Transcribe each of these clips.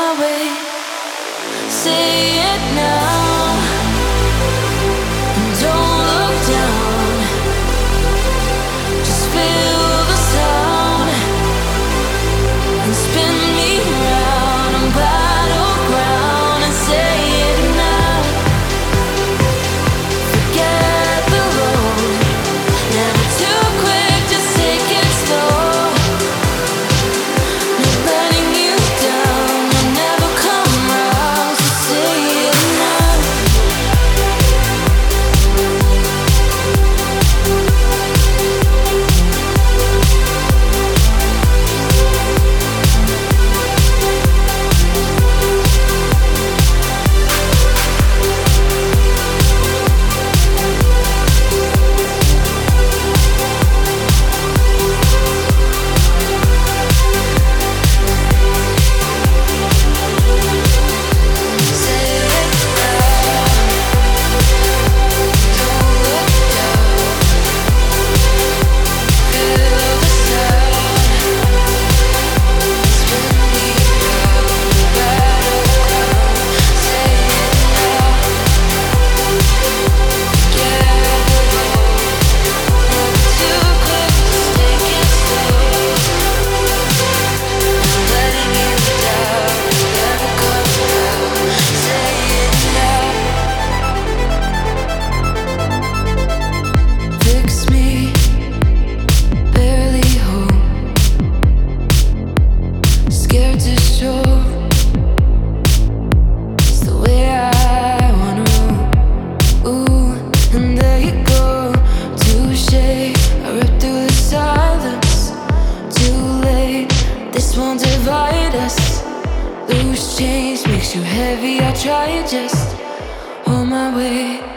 my way. Say it now. This won't divide us. Loose change makes you heavy. I try just hold my weight.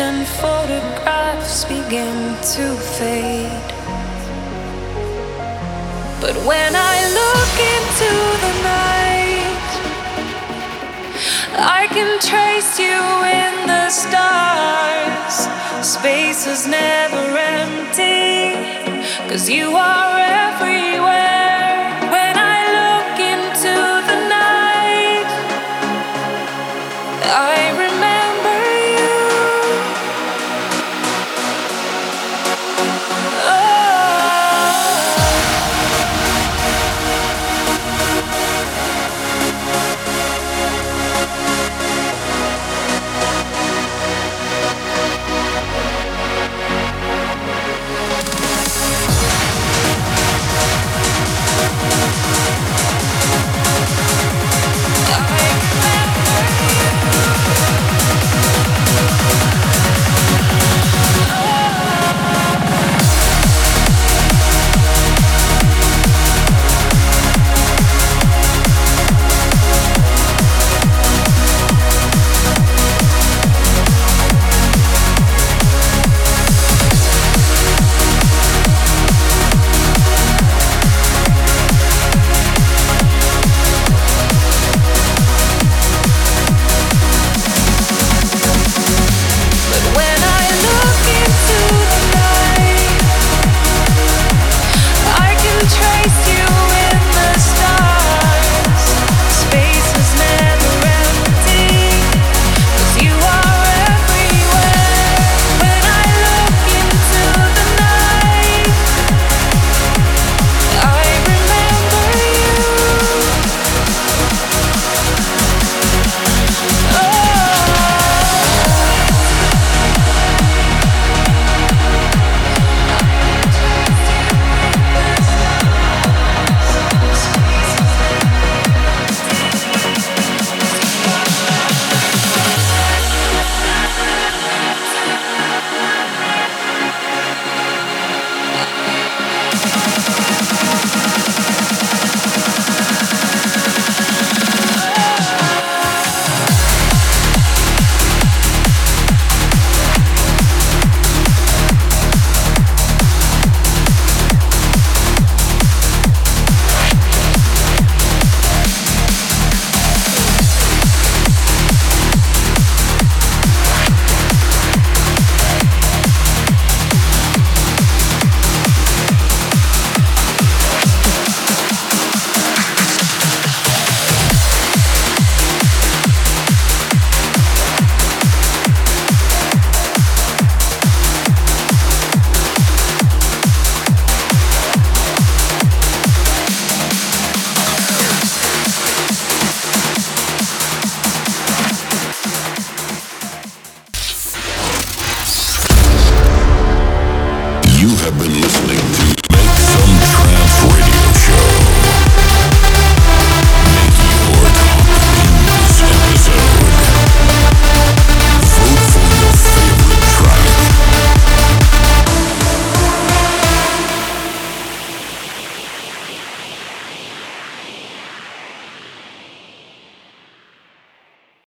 And photographs begin to fade. But when I look into the night, I can trace you in the stars. Space is never empty, cause you are everywhere.